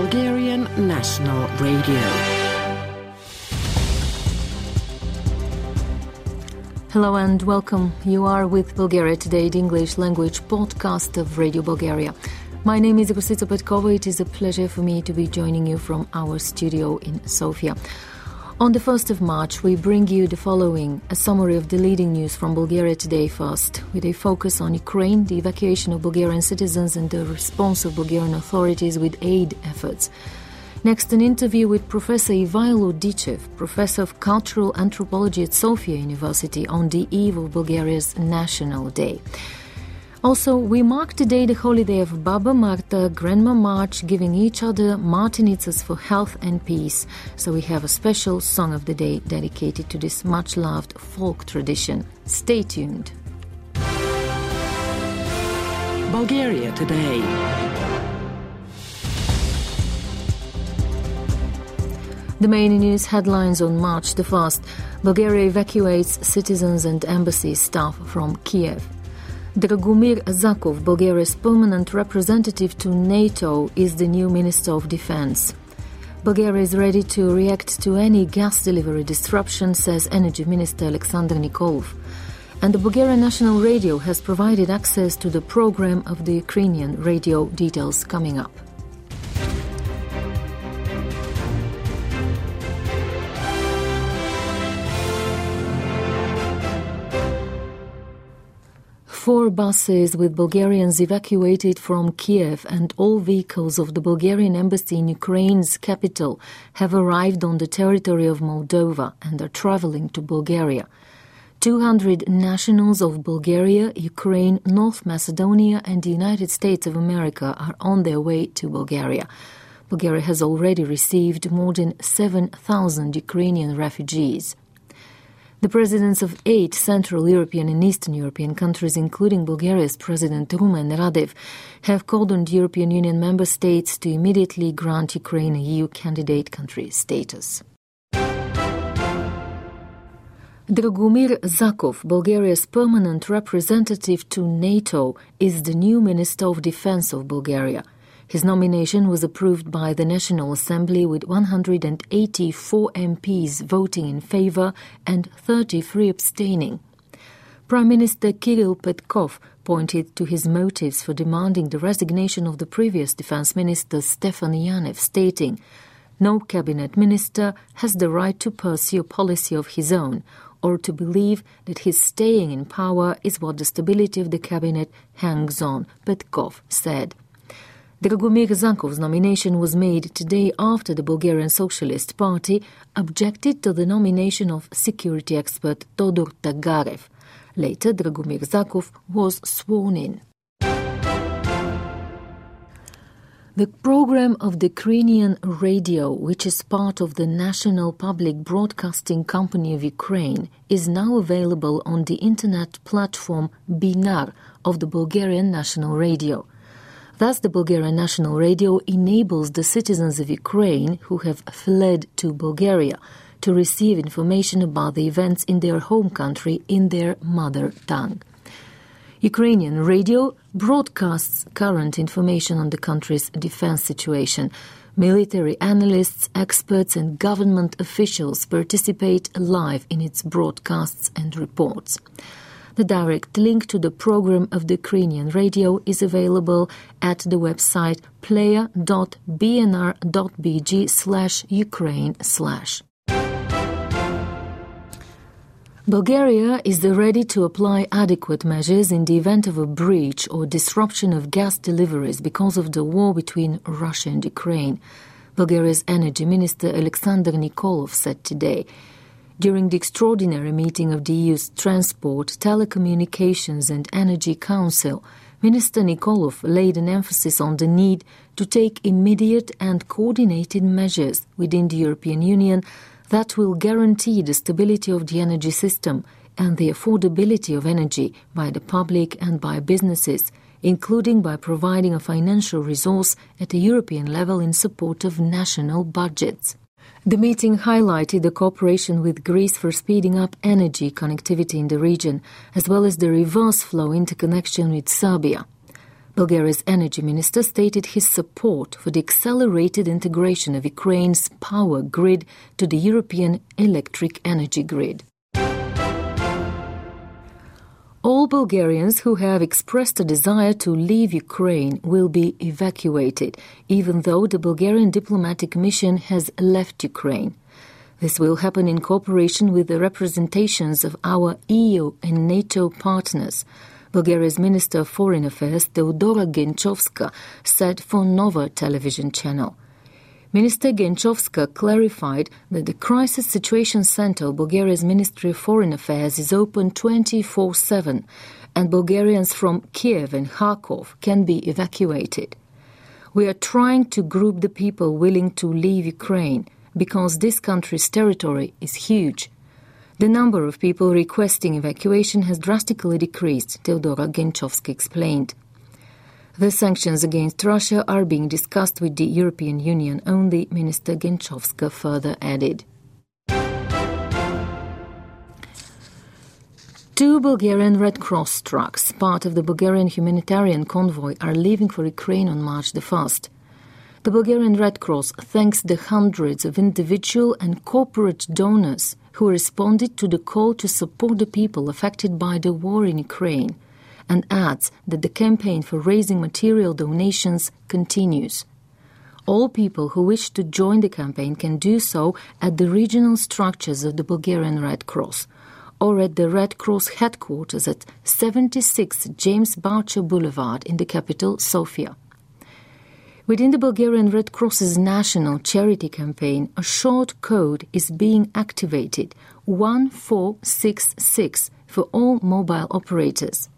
Bulgarian National Radio. Hello and welcome. You are with Bulgaria Today, the English language podcast of Radio Bulgaria. My name is Rosita Petkova. It is a pleasure for me to be joining you from our studio in Sofia. On the 1st of March, we bring you the following a summary of the leading news from Bulgaria today first, with a focus on Ukraine, the evacuation of Bulgarian citizens, and the response of Bulgarian authorities with aid efforts. Next, an interview with Professor Ivaylo Dichev, Professor of Cultural Anthropology at Sofia University, on the eve of Bulgaria's National Day. Also, we mark today the holiday of Baba Marta, Grandma March, giving each other Martenitsas for health and peace. So we have a special song of the day dedicated to this much loved folk tradition. Stay tuned. Bulgaria Today. The main news headlines on March the 1st Bulgaria evacuates citizens and embassy staff from Kiev. Dragomir Zakov, Bulgaria's permanent representative to NATO, is the new Minister of Defense. Bulgaria is ready to react to any gas delivery disruption, says Energy Minister Alexander Nikolov. And the Bulgarian National Radio has provided access to the program of the Ukrainian radio details coming up. Four buses with Bulgarians evacuated from Kiev and all vehicles of the Bulgarian embassy in Ukraine's capital have arrived on the territory of Moldova and are traveling to Bulgaria. 200 nationals of Bulgaria, Ukraine, North Macedonia, and the United States of America are on their way to Bulgaria. Bulgaria has already received more than 7,000 Ukrainian refugees. The presidents of eight Central European and Eastern European countries, including Bulgaria's President Rumen Radev, have called on the European Union member states to immediately grant Ukraine a EU candidate country status. Dragomir Zakov, Bulgaria's permanent representative to NATO, is the new Minister of Defense of Bulgaria. His nomination was approved by the National Assembly with 184 MPs voting in favor and 33 abstaining. Prime Minister Kirill Petkov pointed to his motives for demanding the resignation of the previous defense minister Stefan Yanev, stating, No cabinet minister has the right to pursue a policy of his own or to believe that his staying in power is what the stability of the cabinet hangs on, Petkov said. Dragomir Zakov's nomination was made today after the Bulgarian Socialist Party objected to the nomination of security expert Todor Tagarev. Later, Dragomir Zakov was sworn in. The program of the Ukrainian radio, which is part of the National Public Broadcasting Company of Ukraine, is now available on the internet platform Binar of the Bulgarian National Radio. Thus, the Bulgarian National Radio enables the citizens of Ukraine who have fled to Bulgaria to receive information about the events in their home country in their mother tongue. Ukrainian radio broadcasts current information on the country's defense situation. Military analysts, experts, and government officials participate live in its broadcasts and reports. The direct link to the program of the Ukrainian radio is available at the website player.bnr.bg slash Ukraine slash. Bulgaria is ready to apply adequate measures in the event of a breach or disruption of gas deliveries because of the war between Russia and Ukraine. Bulgaria's Energy Minister Alexander Nikolov said today. During the extraordinary meeting of the EU's Transport, Telecommunications and Energy Council, Minister Nikolov laid an emphasis on the need to take immediate and coordinated measures within the European Union that will guarantee the stability of the energy system and the affordability of energy by the public and by businesses, including by providing a financial resource at the European level in support of national budgets. The meeting highlighted the cooperation with Greece for speeding up energy connectivity in the region, as well as the reverse flow interconnection with Serbia. Bulgaria's energy minister stated his support for the accelerated integration of Ukraine's power grid to the European electric energy grid. All Bulgarians who have expressed a desire to leave Ukraine will be evacuated, even though the Bulgarian diplomatic mission has left Ukraine. This will happen in cooperation with the representations of our EU and NATO partners. Bulgaria's Minister of Foreign Affairs, Teodora Genchovska, said for Nova television channel. Minister Genchovska clarified that the Crisis Situation Center of Bulgaria's Ministry of Foreign Affairs is open 24 7, and Bulgarians from Kiev and Kharkov can be evacuated. We are trying to group the people willing to leave Ukraine because this country's territory is huge. The number of people requesting evacuation has drastically decreased, Teodora Genchovska explained. The sanctions against Russia are being discussed with the European Union only, Minister Genchovska further added. Two Bulgarian Red Cross trucks, part of the Bulgarian humanitarian convoy, are leaving for Ukraine on March the 1st. The Bulgarian Red Cross thanks the hundreds of individual and corporate donors who responded to the call to support the people affected by the war in Ukraine and adds that the campaign for raising material donations continues. All people who wish to join the campaign can do so at the regional structures of the Bulgarian Red Cross or at the Red Cross headquarters at 76 James Bourchier Boulevard in the capital, Sofia. Within the Bulgarian Red Cross's national charity campaign, a short code is being activated 1466 for all mobile operators.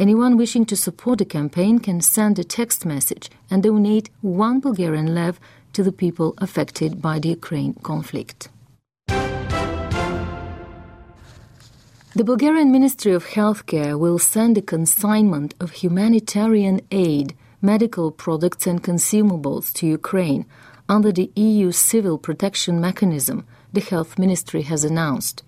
Anyone wishing to support the campaign can send a text message and donate one Bulgarian lev to the people affected by the Ukraine conflict. The Bulgarian Ministry of Healthcare will send a consignment of humanitarian aid, medical products, and consumables to Ukraine under the EU Civil Protection Mechanism, the Health Ministry has announced.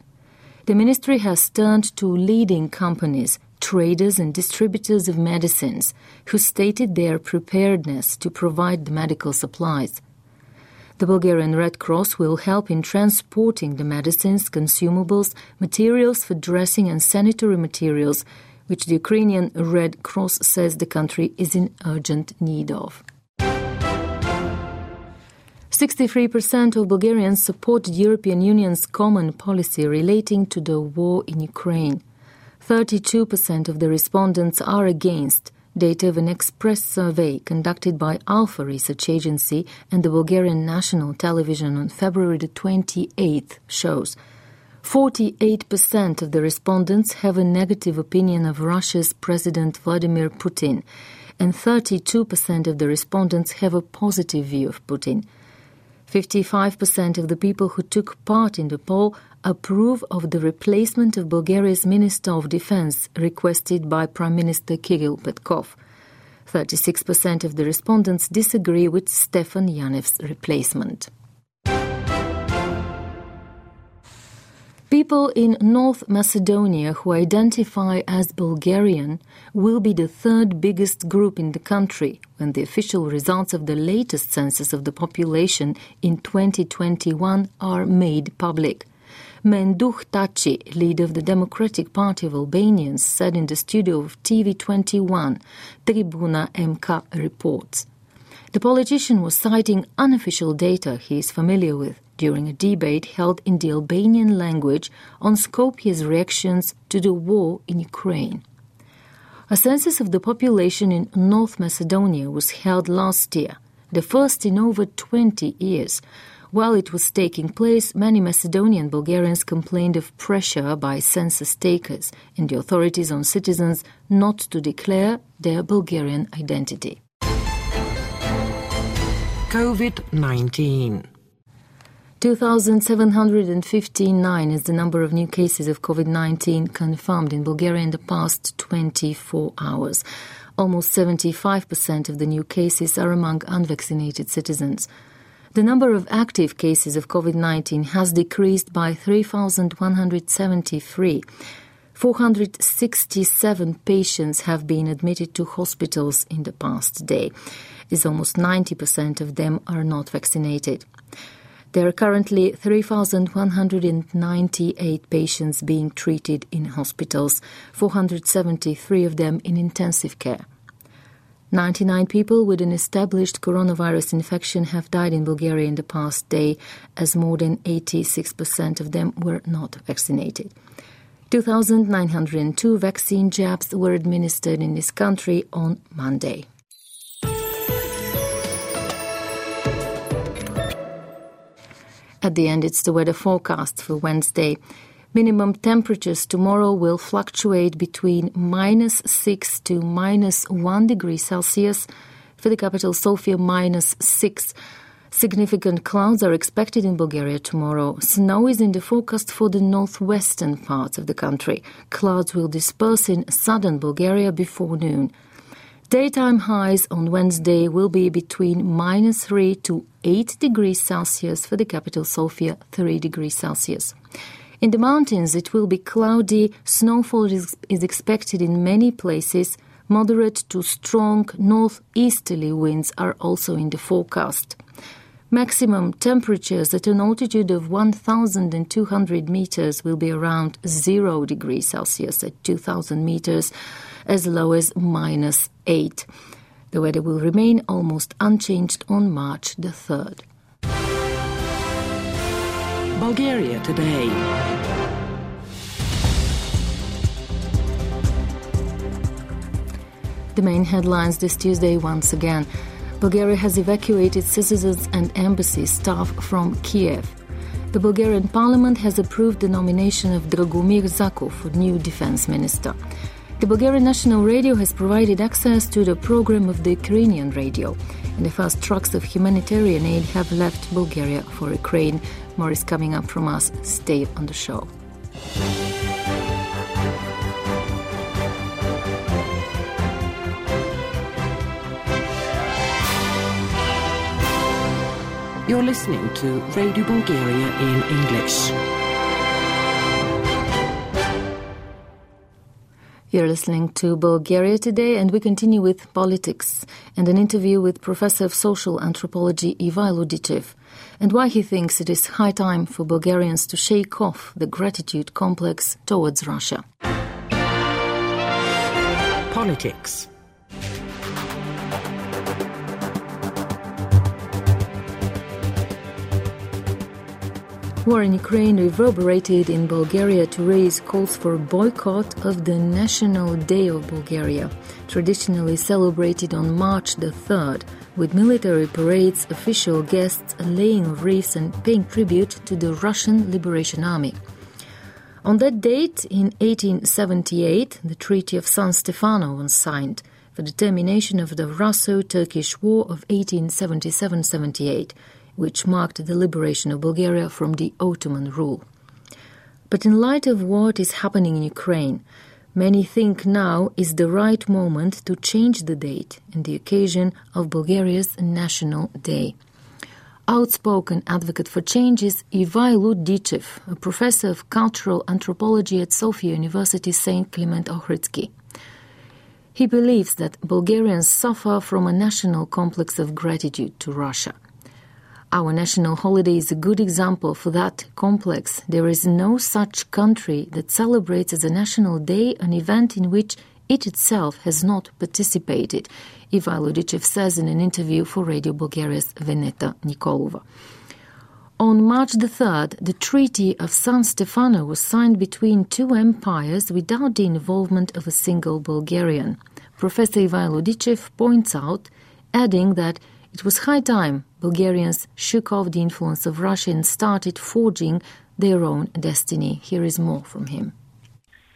The ministry has turned to leading companies traders and distributors of medicines who stated their preparedness to provide the medical supplies. The Bulgarian Red Cross will help in transporting the medicines, consumables, materials for dressing, and sanitary materials, which the Ukrainian Red Cross says the country is in urgent need of. 63% of Bulgarians support the European Union's common policy relating to the war in Ukraine. 32% of the respondents are against, data of an express survey conducted by Alpha Research Agency and the Bulgarian National Television on February the 28th shows. 48% of the respondents have a negative opinion of Russia's President Vladimir Putin, and 32% of the respondents have a positive view of Putin. 55% of the people who took part in the poll approve of the replacement of Bulgaria's Minister of Defense requested by Prime Minister Kirill Petkov. 36% of the respondents disagree with Stefan Yanev's replacement. People in North Macedonia who identify as Bulgarian will be the third biggest group in the country when the official results of the latest census of the population in 2021 are made public. Menduh Taci, leader of the Democratic Party of Albanians, said in the studio of TV21, Tribuna MK reports. The politician was citing unofficial data he is familiar with during a debate held in the Albanian language on Skopje's reactions to the war in Ukraine. A census of the population in North Macedonia was held last year, the first in over 20 years. While it was taking place, many Macedonian Bulgarians complained of pressure by census takers and the authorities on citizens not to declare their Bulgarian identity. COVID 19. 2,759 is the number of new cases of COVID 19 confirmed in Bulgaria in the past 24 hours. Almost 75% of the new cases are among unvaccinated citizens. The number of active cases of COVID 19 has decreased by 3,173. 467 patients have been admitted to hospitals in the past day, almost 90% of them are not vaccinated. There are currently 3,198 patients being treated in hospitals, 473 of them in intensive care. 99 people with an established coronavirus infection have died in Bulgaria in the past day, as more than 86% of them were not vaccinated. 2,902 vaccine jabs were administered in this country on Monday. At the end, it's the weather forecast for Wednesday. Minimum temperatures tomorrow will fluctuate between minus 6 to minus 1 degree Celsius. For the capital, Sofia, minus 6. Significant clouds are expected in Bulgaria tomorrow. Snow is in the forecast for the northwestern parts of the country. Clouds will disperse in southern Bulgaria before noon. Daytime highs on Wednesday will be between minus 3 to 8 degrees Celsius for the capital Sofia, 3 degrees Celsius. In the mountains, it will be cloudy. Snowfall is, is expected in many places. Moderate to strong northeasterly winds are also in the forecast. Maximum temperatures at an altitude of 1,200 meters will be around 0 degrees Celsius at 2,000 meters, as low as minus 8. The weather will remain almost unchanged on March the 3rd. Bulgaria today. The main headlines this Tuesday once again. Bulgaria has evacuated citizens and embassy staff from Kiev. The Bulgarian parliament has approved the nomination of Dragomir Zakov for new defense minister. The Bulgarian National Radio has provided access to the program of the Ukrainian radio, and the first trucks of humanitarian aid have left Bulgaria for Ukraine. More is coming up from us. Stay on the show. You're listening to Radio Bulgaria in English. You're listening to Bulgaria today, and we continue with politics and an interview with Professor of Social Anthropology Ivaylo Dichev, and why he thinks it is high time for Bulgarians to shake off the gratitude complex towards Russia. Politics. War in Ukraine reverberated in Bulgaria to raise calls for boycott of the National Day of Bulgaria, traditionally celebrated on March the 3rd, with military parades, official guests, laying wreaths, and paying tribute to the Russian Liberation Army. On that date, in 1878, the Treaty of San Stefano was signed for the termination of the Russo Turkish War of 1877 78 which marked the liberation of Bulgaria from the Ottoman rule. But in light of what is happening in Ukraine, many think now is the right moment to change the date and the occasion of Bulgaria's National Day. Outspoken advocate for change is Ivaylo Dichev, a professor of cultural anthropology at Sofia University St. Clement Ohridsky. He believes that Bulgarians suffer from a national complex of gratitude to Russia. Our national holiday is a good example for that complex. There is no such country that celebrates as a national day an event in which it itself has not participated, Ivaylo Dichev says in an interview for Radio Bulgaria's Veneta Nikolova. On March the 3rd, the Treaty of San Stefano was signed between two empires without the involvement of a single Bulgarian. Professor Ivaylo Dichev points out, adding that it was high time Bulgarians shook off the influence of Russia and started forging their own destiny. Here is more from him.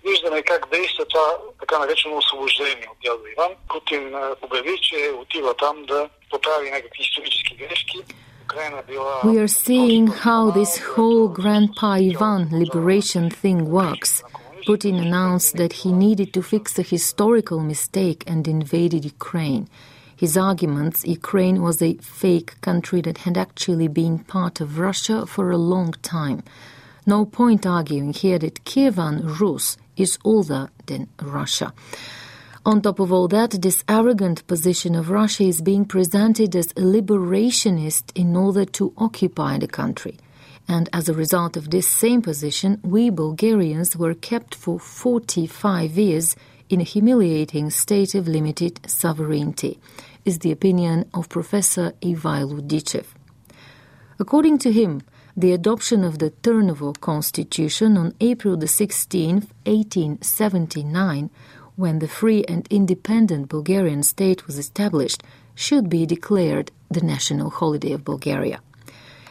Виждаме как действа това така наречено освобождение от дядо Иван. Путин обяви, че отива там да поправи някакви исторически грешки. We are seeing how this whole Grandpa Ivan liberation thing works. Putin announced that he needed to fix a historical mistake and invaded Ukraine. His arguments Ukraine was a fake country that had actually been part of Russia for a long time. No point arguing here that Kievan Rus is older than Russia. On top of all that, this arrogant position of Russia is being presented as a liberationist in order to occupy the country. And as a result of this same position, we Bulgarians were kept for 45 years in a humiliating state of limited sovereignty, is the opinion of Professor Ivaylo Dichev. According to him, the adoption of the Turnovo Constitution on April the 16th, 1879, when the free and independent Bulgarian state was established, should be declared the national holiday of Bulgaria.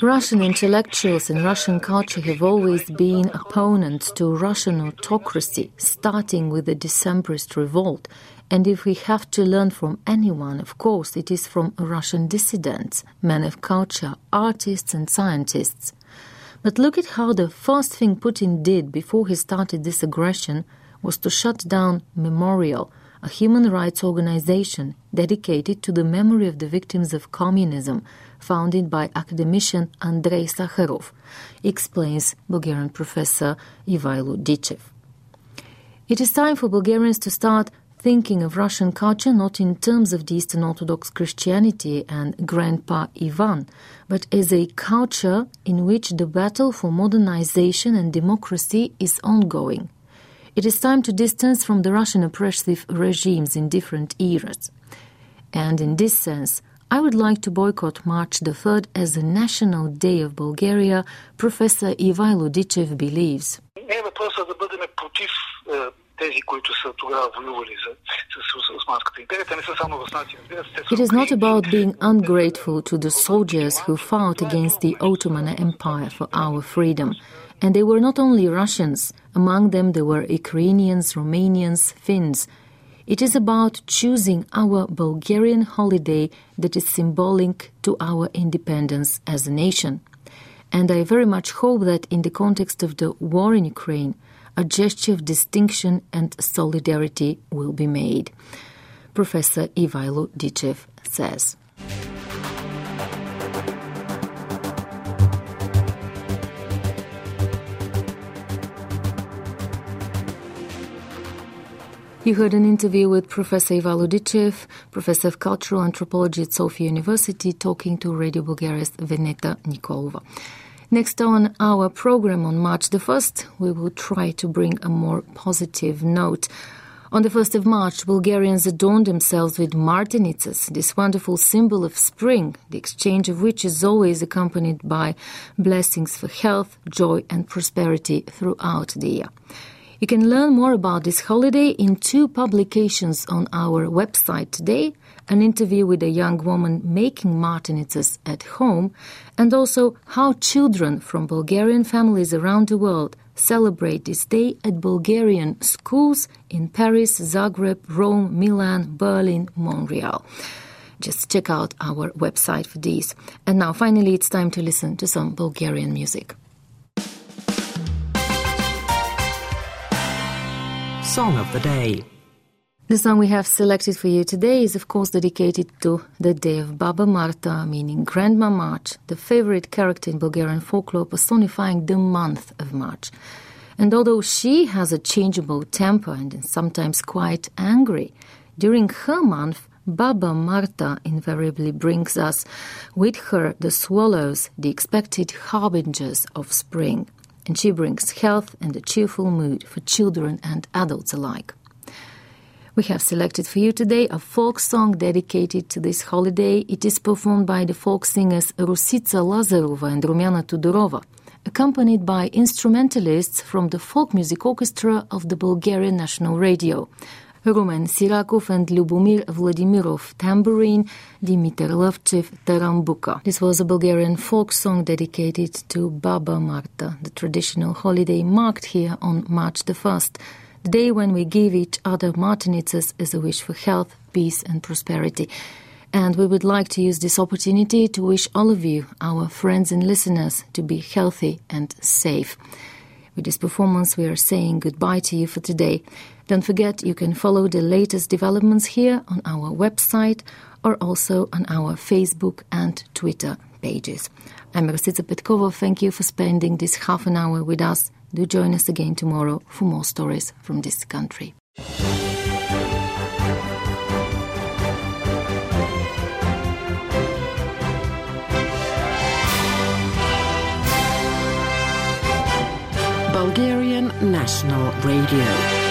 Russian intellectuals and Russian culture have always been opponents to Russian autocracy, starting with the Decembrist revolt. And if we have to learn from anyone, of course, it is from Russian dissidents, men of culture, artists, and scientists. But look at how the first thing Putin did before he started this aggression was to shut down Memorial, a human rights organization dedicated to the memory of the victims of communism, founded by academician Andrei Sakharov, explains Bulgarian professor Ivaylo Dichev. It is time for Bulgarians to start thinking of Russian culture not in terms of the Eastern Orthodox Christianity and Grandpa Ivan, but as a culture in which the battle for modernization and democracy is ongoing. It is time to distance from the Russian oppressive regimes in different eras. And in this sense, I would like to boycott March the 3rd as a national day of Bulgaria, Professor Ivaylo Dichev believes. It is not about being ungrateful to the soldiers who fought against the Ottoman Empire for our freedom. And they were not only Russians, among them there were Ukrainians, Romanians, Finns. It is about choosing our Bulgarian holiday that is symbolic to our independence as a nation. And I very much hope that in the context of the war in Ukraine, a gesture of distinction and solidarity will be made. Professor Ivaylo Dichev says. You heard an interview with Professor Ivaylo Dichev, Professor of Cultural Anthropology at Sofia University, talking to Radio Bulgaria's Veneta Nikolova. Next on our program on March the 1st, we will try to bring a more positive note. On the 1st of March, Bulgarians adorn themselves with martenitsas, this wonderful symbol of spring, the exchange of which is always accompanied by blessings for health, joy, and prosperity throughout the year. You can learn more about this holiday in two publications on our website today an interview with a young woman making martenitsas at home, and also how children from Bulgarian families around the world celebrate this day at Bulgarian schools in Paris, Zagreb, Rome, Milan, Berlin, Montreal. Just check out our website for these. And now, finally, it's time to listen to some Bulgarian music. Song of the Day. The song we have selected for you today is, of course, dedicated to the day of Baba Marta, meaning Grandma March, the favorite character in Bulgarian folklore personifying the month of March. And although she has a changeable temper and is sometimes quite angry, during her month, Baba Marta invariably brings us with her the swallows, the expected harbingers of spring and she brings health and a cheerful mood for children and adults alike. We have selected for you today a folk song dedicated to this holiday. It is performed by the folk singers Rusica Lazarova and Rumiana Tudorova, accompanied by instrumentalists from the Folk Music Orchestra of the Bulgarian National Radio. Rumen Sirakov and Lubomir Vladimirov tambourine, Dimitar Lovchev tarambuka. This was a Bulgarian folk song dedicated to Baba Marta, the traditional holiday marked here on March the 1st, the day when we give each other martenitsas as a wish for health, peace, and prosperity. And we would like to use this opportunity to wish all of you, our friends and listeners, to be healthy and safe. With this performance, we are saying goodbye to you for today. Don't forget you can follow the latest developments here on our website or also on our Facebook and Twitter pages. I'm Rosita Petkova. Thank you for spending this half an hour with us. Do join us again tomorrow for more stories from this country. Bulgarian National Radio.